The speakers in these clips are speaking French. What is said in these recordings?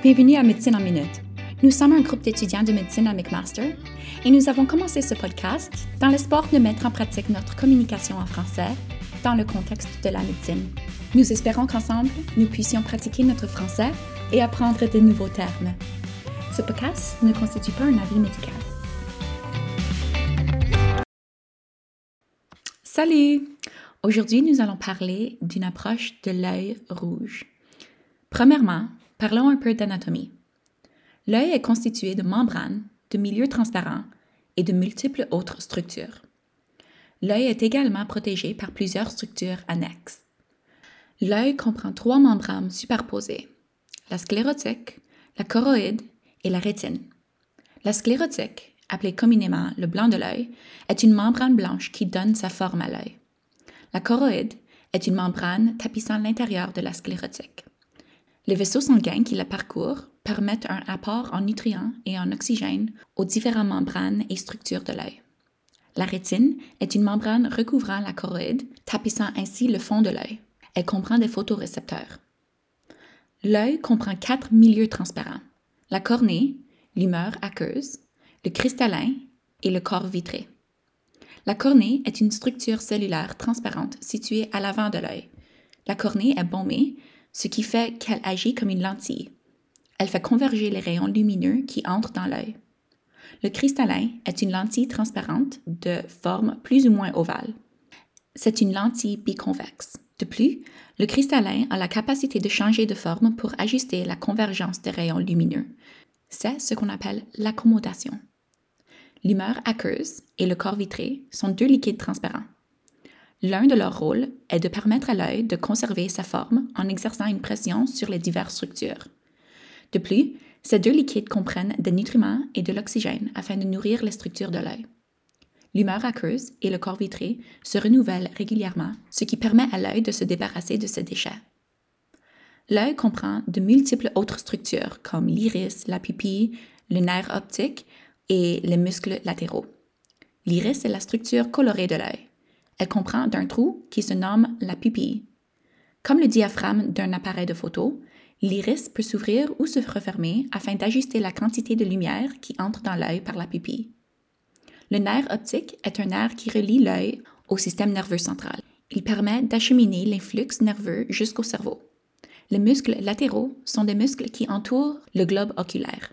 Bienvenue à Médecine en minute. Nous sommes un groupe d'étudiants de médecine à McMaster et nous avons commencé ce podcast dans l'espoir de mettre en pratique notre communication en français dans le contexte de la médecine. Nous espérons qu'ensemble, nous puissions pratiquer notre français et apprendre de nouveaux termes. Ce podcast ne constitue pas un avis médical. Salut! Aujourd'hui, nous allons parler d'une approche de l'œil rouge. Premièrement, parlons un peu d'anatomie. L'œil est constitué de membranes, de milieux transparents et de multiples autres structures. L'œil est également protégé par plusieurs structures annexes. L'œil comprend trois membranes superposées, la sclérotique, la choroïde et la rétine. La sclérotique, appelée communément le blanc de l'œil, est une membrane blanche qui donne sa forme à l'œil. La choroïde est une membrane tapissant l'intérieur de la sclérotique. Les vaisseaux sanguins qui la parcourent permettent un apport en nutriments et en oxygène aux différentes membranes et structures de l'œil. La rétine est une membrane recouvrant la choroïde, tapissant ainsi le fond de l'œil. Elle comprend des photorécepteurs. L'œil comprend quatre milieux transparents la cornée, l'humeur aqueuse, le cristallin et le corps vitré. La cornée est une structure cellulaire transparente située à l'avant de l'œil. La cornée est bombée, ce qui fait qu'elle agit comme une lentille. Elle fait converger les rayons lumineux qui entrent dans l'œil. Le cristallin est une lentille transparente de forme plus ou moins ovale. C'est une lentille biconvexe. De plus, le cristallin a la capacité de changer de forme pour ajuster la convergence des rayons lumineux. C'est ce qu'on appelle l'accommodation. L'humeur aqueuse et le corps vitré sont deux liquides transparents. L'un de leurs rôles est de permettre à l'œil de conserver sa forme en exerçant une pression sur les diverses structures. De plus, ces deux liquides comprennent des nutriments et de l'oxygène afin de nourrir les structures de l'œil. L'humeur aqueuse et le corps vitré se renouvellent régulièrement, ce qui permet à l'œil de se débarrasser de ces déchets. L'œil comprend de multiples autres structures comme l'iris, la pupille, le nerf optique et les muscles latéraux. L'iris est la structure colorée de l'œil. Elle comprend d'un trou qui se nomme la pupille. Comme le diaphragme d'un appareil de photo, l'iris peut s'ouvrir ou se refermer afin d'ajuster la quantité de lumière qui entre dans l'œil par la pupille. Le nerf optique est un nerf qui relie l'œil au système nerveux central. Il permet d'acheminer l'influx nerveux jusqu'au cerveau. Les muscles latéraux sont des muscles qui entourent le globe oculaire.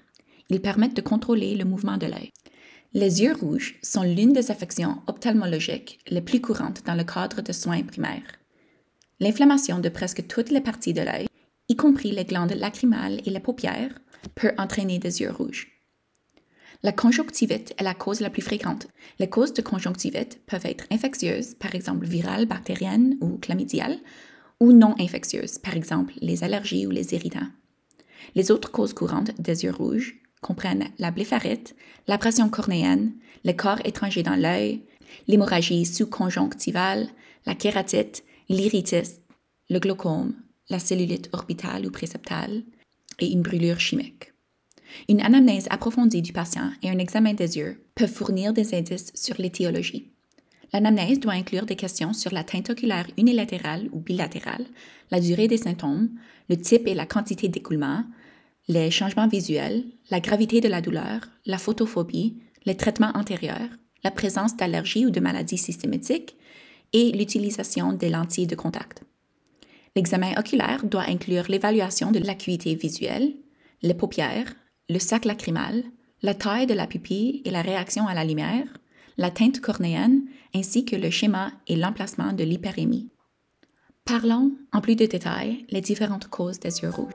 Ils permettent de contrôler le mouvement de l'œil. Les yeux rouges sont l'une des affections ophtalmologiques les plus courantes dans le cadre de soins primaires. L'inflammation de presque toutes les parties de l'œil, y compris les glandes lacrymales et les paupières, peut entraîner des yeux rouges. La conjonctivite est la cause la plus fréquente. Les causes de conjonctivite peuvent être infectieuses, par exemple virales, bactériennes ou chlamydiales, ou non infectieuses, par exemple les allergies ou les irritants. Les autres causes courantes des yeux rouges comprennent la blépharite, la pression cornéenne, le corps étranger dans l'œil, l'hémorragie sous-conjonctivale, la kératite, l'iritis, le glaucome, la cellulite orbitale ou préceptale et une brûlure chimique. Une anamnèse approfondie du patient et un examen des yeux peuvent fournir des indices sur l'étiologie. L'anamnèse doit inclure des questions sur la teinte oculaire unilatérale ou bilatérale, la durée des symptômes, le type et la quantité d'écoulement, les changements visuels, la gravité de la douleur, la photophobie, les traitements antérieurs, la présence d'allergies ou de maladies systématiques et l'utilisation des lentilles de contact. L'examen oculaire doit inclure l'évaluation de l'acuité visuelle, les paupières, le sac lacrymal, la taille de la pupille et la réaction à la lumière, la teinte cornéenne ainsi que le schéma et l'emplacement de l'hyperémie. Parlons en plus de détails les différentes causes des yeux rouges.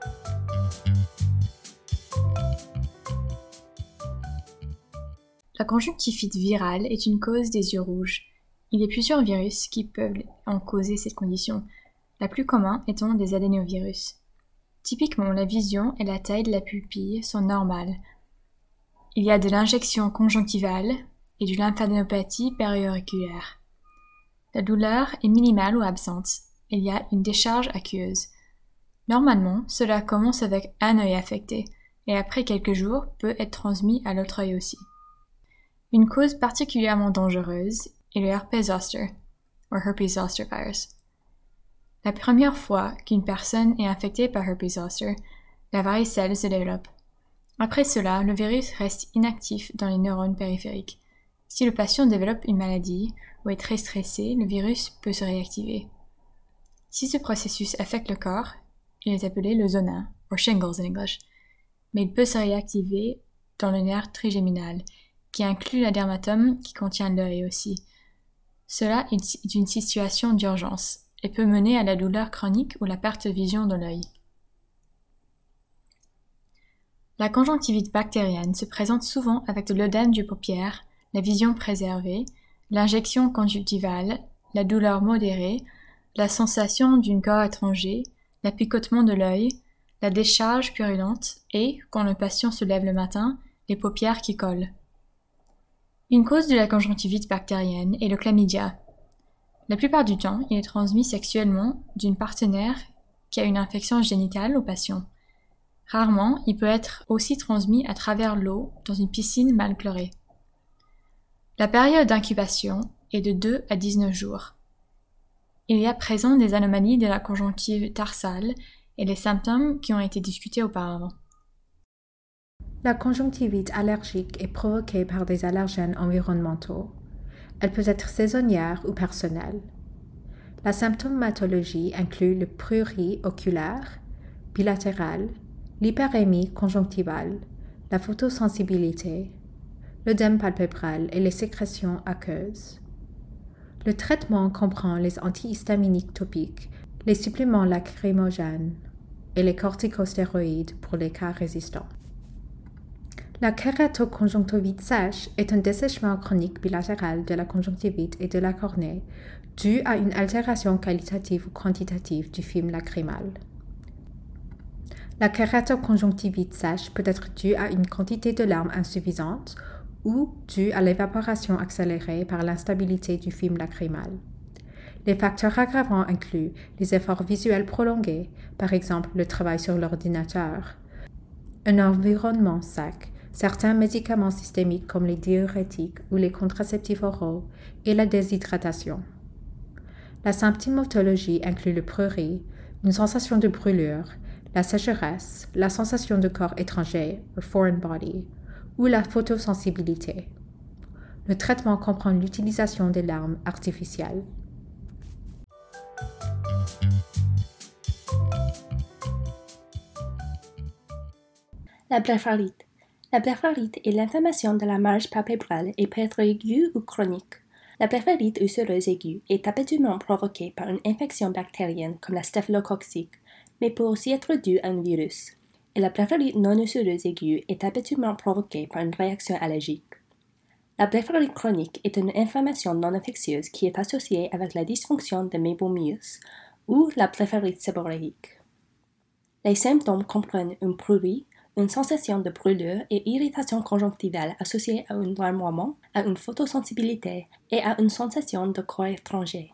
La conjonctivite virale est une cause des yeux rouges. Il y a plusieurs virus qui peuvent en causer cette condition, la plus commune étant des adénovirus. Typiquement, la vision et la taille de la pupille sont normales. Il y a de l'injection conjonctivale et de lymphadénopathie périauriculaire. La douleur est minimale ou absente. Il y a une décharge aqueuse. Normalement, cela commence avec un œil affecté et après quelques jours peut être transmis à l'autre œil aussi. Une cause particulièrement dangereuse est le herpes zoster, ou herpes zoster virus. La première fois qu'une personne est infectée par herpes zoster, La varicelle se développe. Après cela, le virus reste inactif dans les neurones périphériques. Si le patient développe une maladie ou est très stressé, le virus peut se réactiver. Si ce processus affecte le corps, il est appelé le zona, ou shingles en anglais, mais il peut se réactiver dans le nerf trigéminal, qui inclut la dermatome qui contient l'œil aussi. Cela est une situation d'urgence et peut mener à la douleur chronique ou la perte de vision de l'œil. La conjonctivite bactérienne se présente souvent avec de l'œdème du paupière, la vision préservée, l'injection conjonctivale, la douleur modérée, la sensation d'une corps étranger, l'appicotement de l'œil, la décharge purulente et, quand le patient se lève le matin, les paupières qui collent. Une cause de la conjonctivite bactérienne est le chlamydia. La plupart du temps, il est transmis sexuellement d'une partenaire qui a une infection génitale au patient. Rarement, il peut être aussi transmis à travers l'eau dans une piscine mal chlorée. La période d'incubation est de 2 à 19 jours. Il y a présent des anomalies de la conjonctive tarsale et les symptômes qui ont été discutés auparavant. La conjonctivite allergique est provoquée par des allergènes environnementaux. Elle peut être saisonnière ou personnelle. La symptomatologie inclut le prurit oculaire, bilatéral, l'hyperémie conjonctivale, la photosensibilité, l'œdème palpébral et les sécrétions aqueuses. Le traitement comprend les antihistaminiques topiques, les suppléments lacrymogènes et les corticostéroïdes pour les cas résistants. La kératoconjonctivite sèche est un dessèchement chronique bilatéral de la conjonctivite et de la cornée dû à une altération qualitative ou quantitative du film lacrymal. La kératoconjonctivite sèche peut être due à une quantité de larmes insuffisante ou due à l'évaporation accélérée par l'instabilité du film lacrymal. Les facteurs aggravants incluent les efforts visuels prolongés, par exemple le travail sur l'ordinateur, un environnement sec, certains médicaments systémiques comme les diurétiques ou les contraceptifs oraux et la déshydratation. La symptomatologie inclut le prurit, une sensation de brûlure, la sécheresse, la sensation de corps étranger, foreign body, ou la photosensibilité. Le traitement comprend l'utilisation des larmes artificielles. La. La blépharite est l'inflammation de la marge palpébrale et peut être aiguë ou chronique. La blépharite ulcéreuse aiguë est habituellement provoquée par une infection bactérienne comme la staphylococcique, mais peut aussi être due à un virus. Et la blépharite non ulcéreuse aiguë est habituellement provoquée par une réaction allergique. La blépharite chronique est une inflammation non infectieuse qui est associée avec la dysfonction de mébomius ou la blépharite séborréique. Les symptômes comprennent un prurit, une sensation de brûlure et irritation conjonctivale associée à un larmoiement, à une photosensibilité et à une sensation de corps étranger.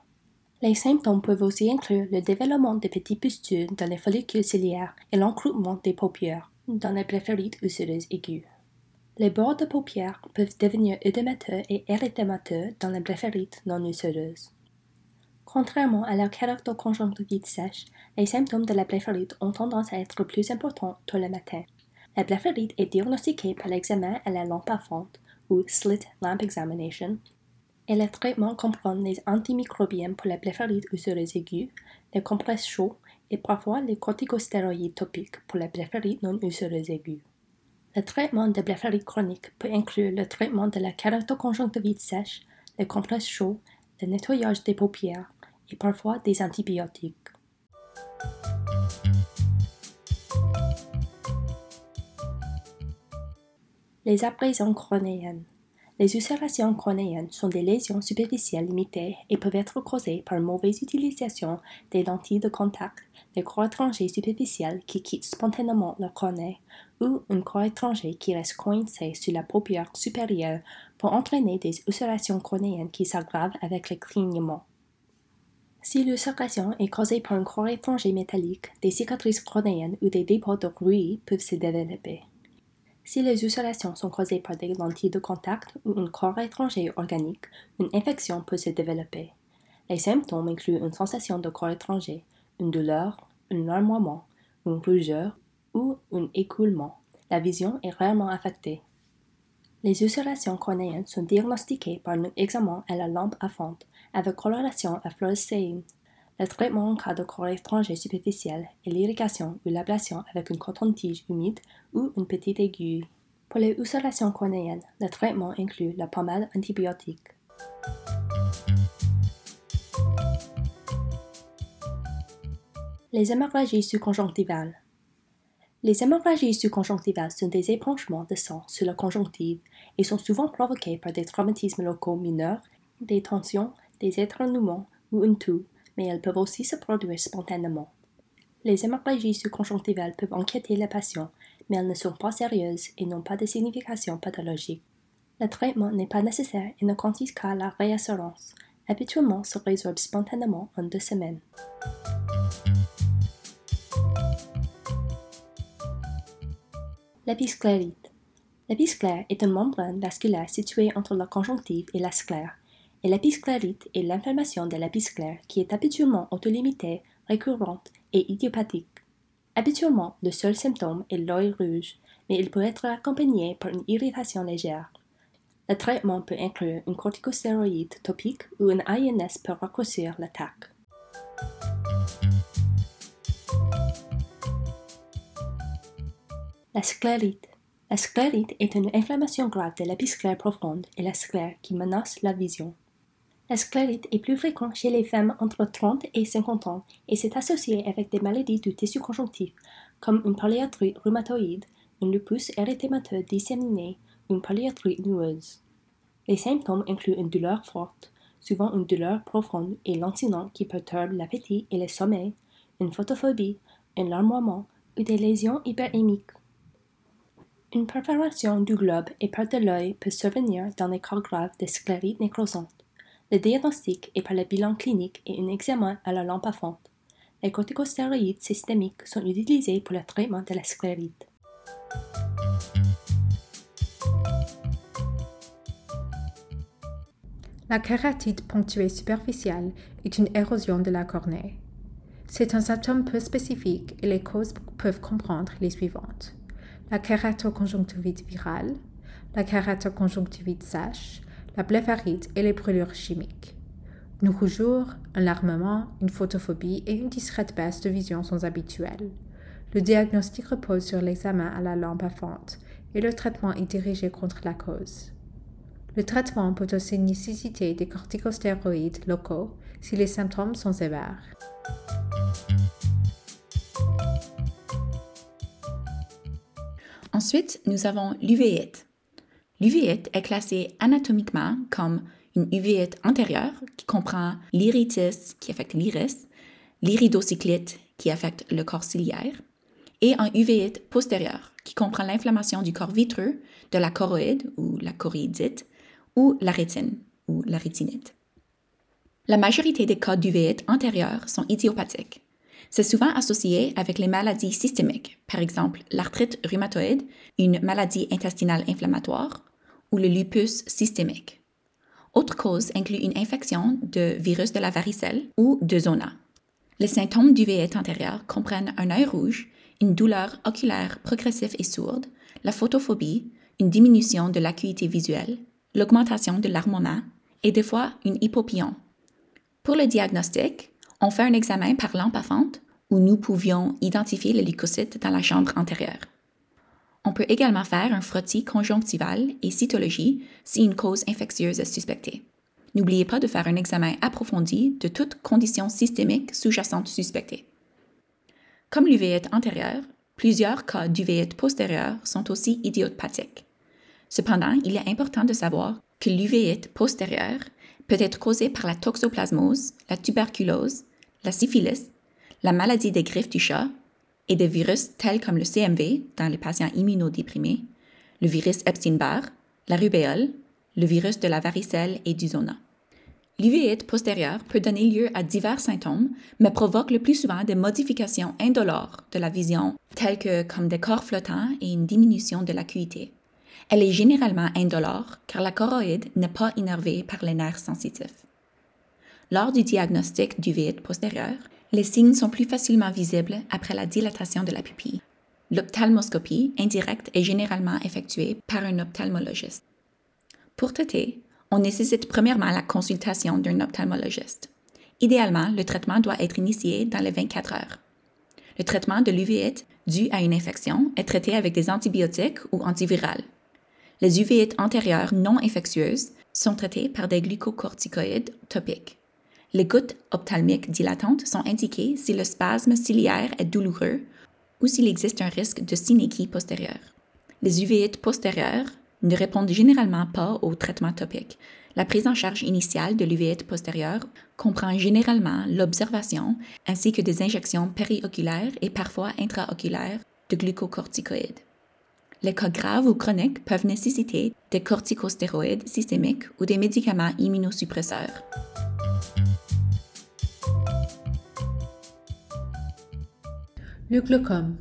Les symptômes peuvent aussi inclure le développement de petits pustules dans les follicules ciliaires et l'encroûtement des paupières dans les blépharites ulcéreuses aiguës. Les bords de paupières peuvent devenir œdémateux et érythémateux dans les blépharites non ulcéreuses. Contrairement à la kératoconjonctivite sèche, les symptômes de la blépharite ont tendance à être plus importants tôt le matin. La blépharite est diagnostiquée par l'examen à la lampe à fente ou slit lamp examination et le traitement comprend les antimicrobiens pour la blépharite ulcéreuse aiguë, les compresses chauds et parfois les corticostéroïdes topiques pour la blépharite non ulcéreuse aiguë. Le traitement de blépharite chronique peut inclure le traitement de la kératoconjonctivite sèche, les compresses chauds, le nettoyage des paupières et parfois des antibiotiques. Les abrasions chronéennes. Les ulcérations chronéennes sont des lésions superficielles limitées et peuvent être causées par une mauvaise utilisation des lentilles de contact, des corps étrangers superficiels qui quittent spontanément le cornée ou un corps étranger qui reste coincé sur la paupière supérieure pour entraîner des ulcérations chronéennes qui s'aggravent avec le clignement. Si l'ulcération est causée par un corps étranger métallique, des cicatrices chronéennes ou des dépôts de rouille peuvent se développer. Si les ulcérations sont causées par des lentilles de contact ou un corps étranger organique, une infection peut se développer. Les symptômes incluent une sensation de corps étranger, une douleur, un larmoiement, une rougeur ou un écoulement. La vision est rarement affectée. Les ulcérations cornéennes sont diagnostiquées par un examen à la lampe à fente avec coloration à fluorescéine. Le traitement en cas de corps étranger superficiel est l'irrigation ou l'ablation avec une coton-tige humide ou une petite aiguille. Pour les ulcérations cornéennes, le traitement inclut la pommade antibiotique. Les hémorragies sous-conjonctivales. Les hémorragies sous-conjonctivales sont des épanchements de sang sur la conjonctive et sont souvent provoquées par des traumatismes locaux mineurs, des tensions, des éternuements ou une toux, mais elles peuvent aussi se produire spontanément. Les hémorragies sous-conjonctivales peuvent inquiéter les patients, mais elles ne sont pas sérieuses et n'ont pas de signification pathologique. Le traitement n'est pas nécessaire et ne consiste qu'à la réassurance. Habituellement se résorbe spontanément en deux semaines. L'épisclérite. L'épisclère est une membrane vasculaire située entre la conjonctive et la sclère, et l'épisclérite est l'inflammation de l'épisclère qui est habituellement autolimitée, récurrente et idiopathique. Habituellement, le seul symptôme est l'œil rouge, mais il peut être accompagné par une irritation légère. Le traitement peut inclure une corticostéroïde topique ou un INS pour raccourcir l'attaque. La sclérite. La sclérite est une inflammation grave de l'épisclère profonde et la sclère qui menace la vision. La sclérite est plus fréquente chez les femmes entre 30 et 50 ans et s'est associée avec des maladies du tissu conjonctif comme une polyarthrite rhumatoïde, un lupus érythémateux disséminé, une polyarthrite noueuse. Les symptômes incluent une douleur forte, souvent une douleur profonde et lancinante qui perturbe l'appétit et le sommeil, une photophobie, un larmoiement ou des lésions hyperémiques. Une perforation du globe et perte de l'œil peut survenir dans les cas graves de sclérite nécrosante. Le diagnostic est par le bilan clinique et un examen à la lampe à fente. Les corticostéroïdes systémiques sont utilisés pour le traitement de la sclérite. La kératite ponctuée superficielle est une érosion de la cornée. C'est un symptôme peu spécifique et les causes peuvent comprendre les suivantes la kératoconjonctivite virale, la kératoconjonctivite sèche, la blépharite et les brûlures chimiques. Une rougeur, un larmement, une photophobie et une discrète baisse de vision sont habituels. Le diagnostic repose sur l'examen à la lampe à fente et le traitement est dirigé contre la cause. Le traitement peut aussi nécessiter des corticostéroïdes locaux si les symptômes sont sévères. Ensuite, nous avons l'uvéite. L'uvéite est classée anatomiquement comme une uvéite antérieure qui comprend l'iritis qui affecte l'iris, l'iridocyclite qui affecte le corps ciliaire, et un uvéite postérieure qui comprend l'inflammation du corps vitreux, de la choroïde ou la choroïdite, ou la rétine ou la rétinite. La majorité des cas d'uvéite antérieure sont idiopathiques. C'est souvent associé avec les maladies systémiques, par exemple l'arthrite rhumatoïde, une maladie intestinale inflammatoire, ou le lupus systémique. Autres causes incluent une infection de virus de la varicelle ou de zona. Les symptômes d'UVE antérieur comprennent un œil rouge, une douleur oculaire progressive et sourde, la photophobie, une diminution de l'acuité visuelle, l'augmentation de l'armement et des fois une hypopion. Pour le diagnostic, on fait un examen par lampe à fente où nous pouvions identifier les leucocytes dans la chambre antérieure. On peut également faire un frottis conjonctival et cytologie si une cause infectieuse est suspectée. N'oubliez pas de faire un examen approfondi de toute condition systémique sous-jacente suspectée. Comme l'uvéite antérieure, plusieurs cas d'uvéite postérieure sont aussi idiopathiques. Cependant, il est important de savoir que l'uvéite postérieure peut être causée par la toxoplasmose, la tuberculose, la syphilis, la maladie des griffes du chat et des virus tels comme le CMV dans les patients immunodéprimés, le virus Epstein-Barr, la rubéole, le virus de la varicelle et du zona. L'uvéite postérieure peut donner lieu à divers symptômes, mais provoque le plus souvent des modifications indolores de la vision, telles que comme des corps flottants et une diminution de l'acuité. Elle est généralement indolore car la choroïde n'est pas innervée par les nerfs sensitifs. Lors du diagnostic d'uvite postérieure, les signes sont plus facilement visibles après la dilatation de la pupille. L'ophtalmoscopie indirecte est généralement effectuée par un ophtalmologiste. Pour traiter, on nécessite premièrement la consultation d'un ophtalmologiste. Idéalement, le traitement doit être initié dans les 24 heures. Le traitement de l'uvéite dû à une infection est traité avec des antibiotiques ou antivirales. Les uveites antérieures non infectieuses sont traitées par des glucocorticoïdes topiques. Les gouttes ophtalmiques dilatantes sont indiquées si le spasme ciliaire est douloureux ou s'il existe un risque de synéchie postérieure. Les uveites postérieures ne répondent généralement pas au traitement topique. La prise en charge initiale de l'uvéite postérieure comprend généralement l'observation ainsi que des injections périoculaires et parfois intraoculaires de glucocorticoïdes. Les cas graves ou chroniques peuvent nécessiter des corticostéroïdes systémiques ou des médicaments immunosuppresseurs. Le glaucome.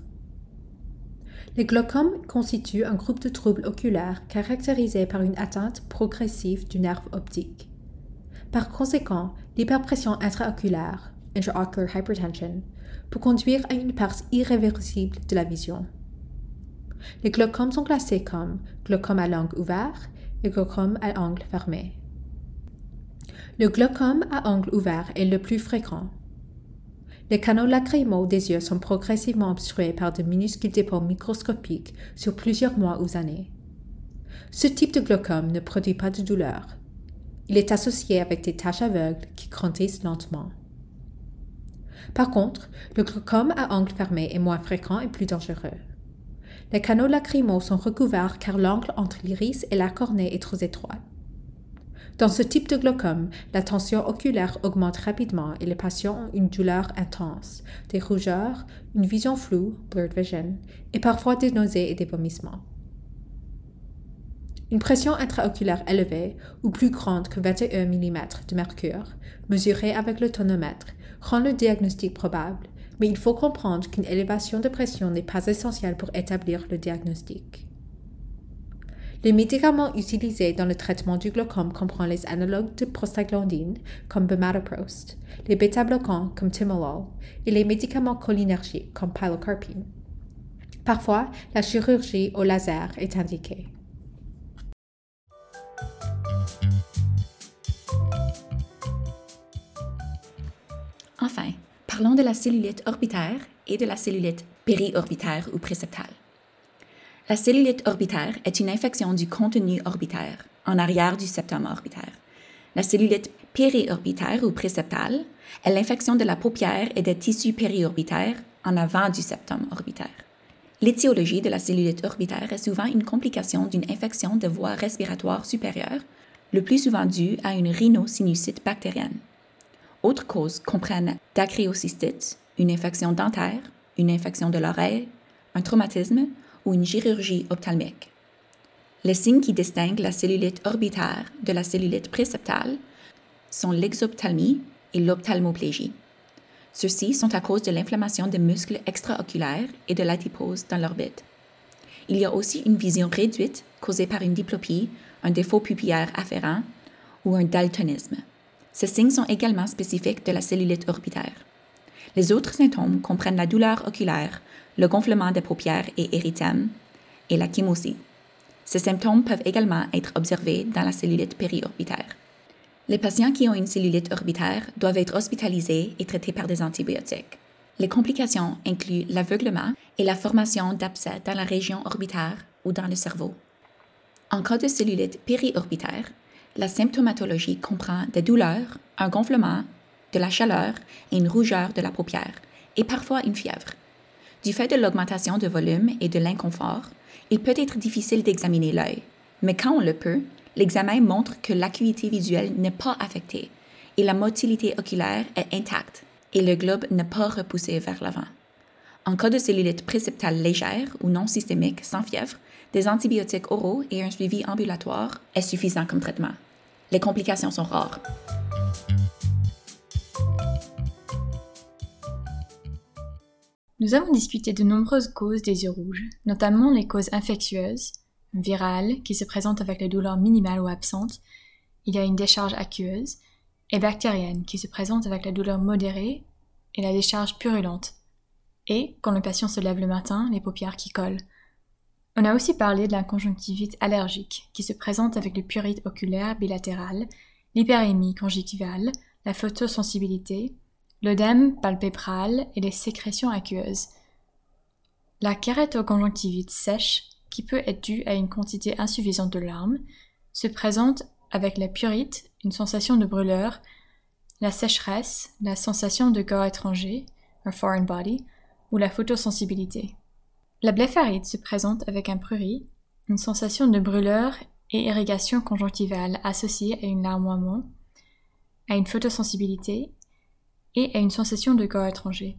Le glaucome constitue un groupe de troubles oculaires caractérisés par une atteinte progressive du nerf optique. Par conséquent, l'hyperpression intraoculaire, intraocular hypertension, peut conduire à une perte irréversible de la vision. Les glaucomes sont classés comme glaucome à l'angle ouvert et glaucome à angle fermé. Le glaucome à angle ouvert est le plus fréquent. Les canaux lacrymaux des yeux sont progressivement obstrués par de minuscules dépôts microscopiques sur plusieurs mois ou années. Ce type de glaucome ne produit pas de douleur. Il est associé avec des taches aveugles qui grandissent lentement. Par contre, le glaucome à angle fermé est moins fréquent et plus dangereux. Les canaux lacrymaux sont recouverts car l'angle entre l'iris et la cornée est trop étroit. Dans ce type de glaucome, la tension oculaire augmente rapidement et les patients ont une douleur intense, des rougeurs, une vision floue, blurred vision, et parfois des nausées et des vomissements. Une pression intraoculaire élevée, ou plus grande que 21 mm de mercure, mesurée avec le tonomètre, rend le diagnostic probable, mais il faut comprendre qu'une élévation de pression n'est pas essentielle pour établir le diagnostic. Les médicaments utilisés dans le traitement du glaucome comprennent les analogues de prostaglandine comme bimatoprost, les bêta-bloquants comme timolol et les médicaments cholinergiques comme pilocarpine. Parfois, la chirurgie au laser est indiquée. Enfin, parlons de la cellulite orbitaire et de la cellulite périorbitaire ou préceptale. La cellulite orbitaire est une infection du contenu orbitaire, en arrière du septum orbitaire. La cellulite périorbitaire ou préceptale est l'infection de la paupière et des tissus périorbitaires en avant du septum orbitaire. L'étiologie de la cellulite orbitaire est souvent une complication d'une infection de voie respiratoire supérieure, le plus souvent due à une rhinosinucite bactérienne. Autres causes comprennent d'acréocystite, une infection dentaire, une infection de l'oreille, un traumatisme ou une chirurgie ophtalmique. Les signes qui distinguent la cellulite orbitaire de la cellulite préceptale sont l'exophtalmie et l'ophtalmoplégie. Ceux-ci sont à cause de l'inflammation des muscles extraoculaires et de l'adipose dans l'orbite. Il y a aussi une vision réduite causée par une diplopie, un défaut pupillaire afférent ou un daltonisme. Ces signes sont également spécifiques de la cellulite orbitaire. Les autres symptômes comprennent la douleur oculaire, le gonflement des paupières et érythème, et la chymosie. Ces symptômes peuvent également être observés dans la cellulite périorbitaire. Les patients qui ont une cellulite orbitaire doivent être hospitalisés et traités par des antibiotiques. Les complications incluent l'aveuglement et la formation d'abcès dans la région orbitaire ou dans le cerveau. En cas de cellulite périorbitaire, la symptomatologie comprend des douleurs, un gonflement, de la chaleur et une rougeur de la paupière, et parfois une fièvre. Du fait de l'augmentation de volume et de l'inconfort, il peut être difficile d'examiner l'œil, mais quand on le peut, l'examen montre que l'acuité visuelle n'est pas affectée et la motilité oculaire est intacte et le globe n'est pas repoussé vers l'avant. En cas de cellulite préceptale légère ou non systémique sans fièvre, des antibiotiques oraux et un suivi ambulatoire est suffisant comme traitement. Les complications sont rares. Nous avons discuté de nombreuses causes des yeux rouges, notamment les causes infectieuses, virales, qui se présentent avec les douleurs minimales ou absentes, il y a une décharge aqueuse, et bactérienne, qui se présente avec la douleur modérée et la décharge purulente. et, quand le patient se lève le matin, les paupières qui collent. On a aussi parlé de la conjonctivite allergique, qui se présente avec le purite oculaire bilatéral, l'hyperémie conjonctivale, la photosensibilité, l'œdème palpébral et les sécrétions aqueuses. La kérétoconjonctivite sèche, qui peut être due à une quantité insuffisante de larmes, se présente avec la purite, une sensation de brûleur, la sécheresse, la sensation de corps étranger, un foreign body, ou la photosensibilité. La blépharite se présente avec un prurit, une sensation de brûleur et irrigation conjonctivale associée à une larmoiement, à une photosensibilité et à une sensation de corps étranger.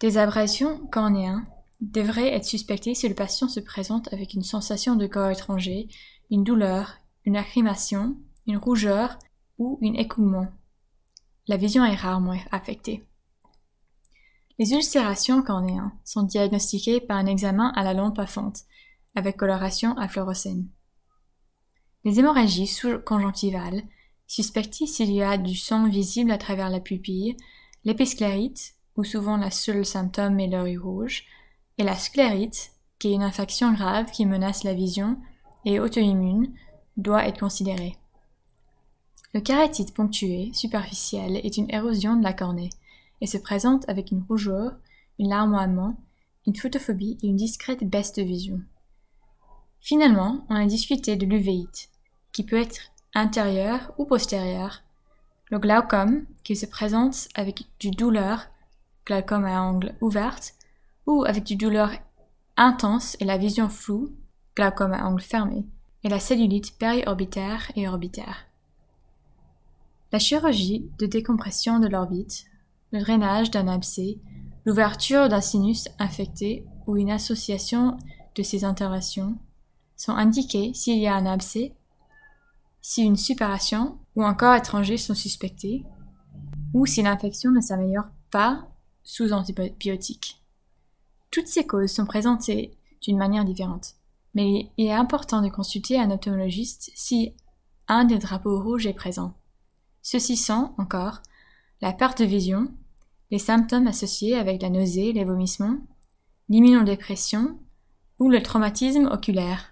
Des abrasions cornéens devraient être suspectées si le patient se présente avec une sensation de corps étranger, une douleur, une lacrymation, une rougeur ou un écoulement. La vision est rarement affectée. Les ulcérations cornéennes sont diagnostiquées par un examen à la lampe à fente, avec coloration à fluorescène. Les hémorragies sous-conjonctivales, suspectées s'il y a du sang visible à travers la pupille, l'épisclérite, où souvent le seul symptôme est l'œil rouge, et la sclérite, qui est une infection grave qui menace la vision et auto-immune, doit être considérée. Le carétite ponctué, superficiel, est une érosion de la cornée et se présente avec une rougeur, une larmoiement, une photophobie et une discrète baisse de vision. Finalement, on a discuté de l'uvéite, qui peut être intérieure ou postérieure, le glaucome, qui se présente avec du douleur, glaucome à angle ouverte, ou avec du douleur intense et la vision floue, glaucome à angle fermé, et la cellulite périorbitaire et orbitaire. La chirurgie de décompression de l'orbite le drainage d'un abcès, l'ouverture d'un sinus infecté ou une association de ces interventions sont indiquées s'il y a un abcès, si une supération ou un corps étranger sont suspectés, ou si l'infection ne s'améliore pas sous antibiotiques. Toutes ces causes sont présentées d'une manière différente, mais il est important de consulter un ophthalmologiste si un des drapeaux rouges est présent. Ceux-ci sont, encore, la perte de vision, les symptômes associés avec la nausée, les vomissements, l'immunodépression ou le traumatisme oculaire.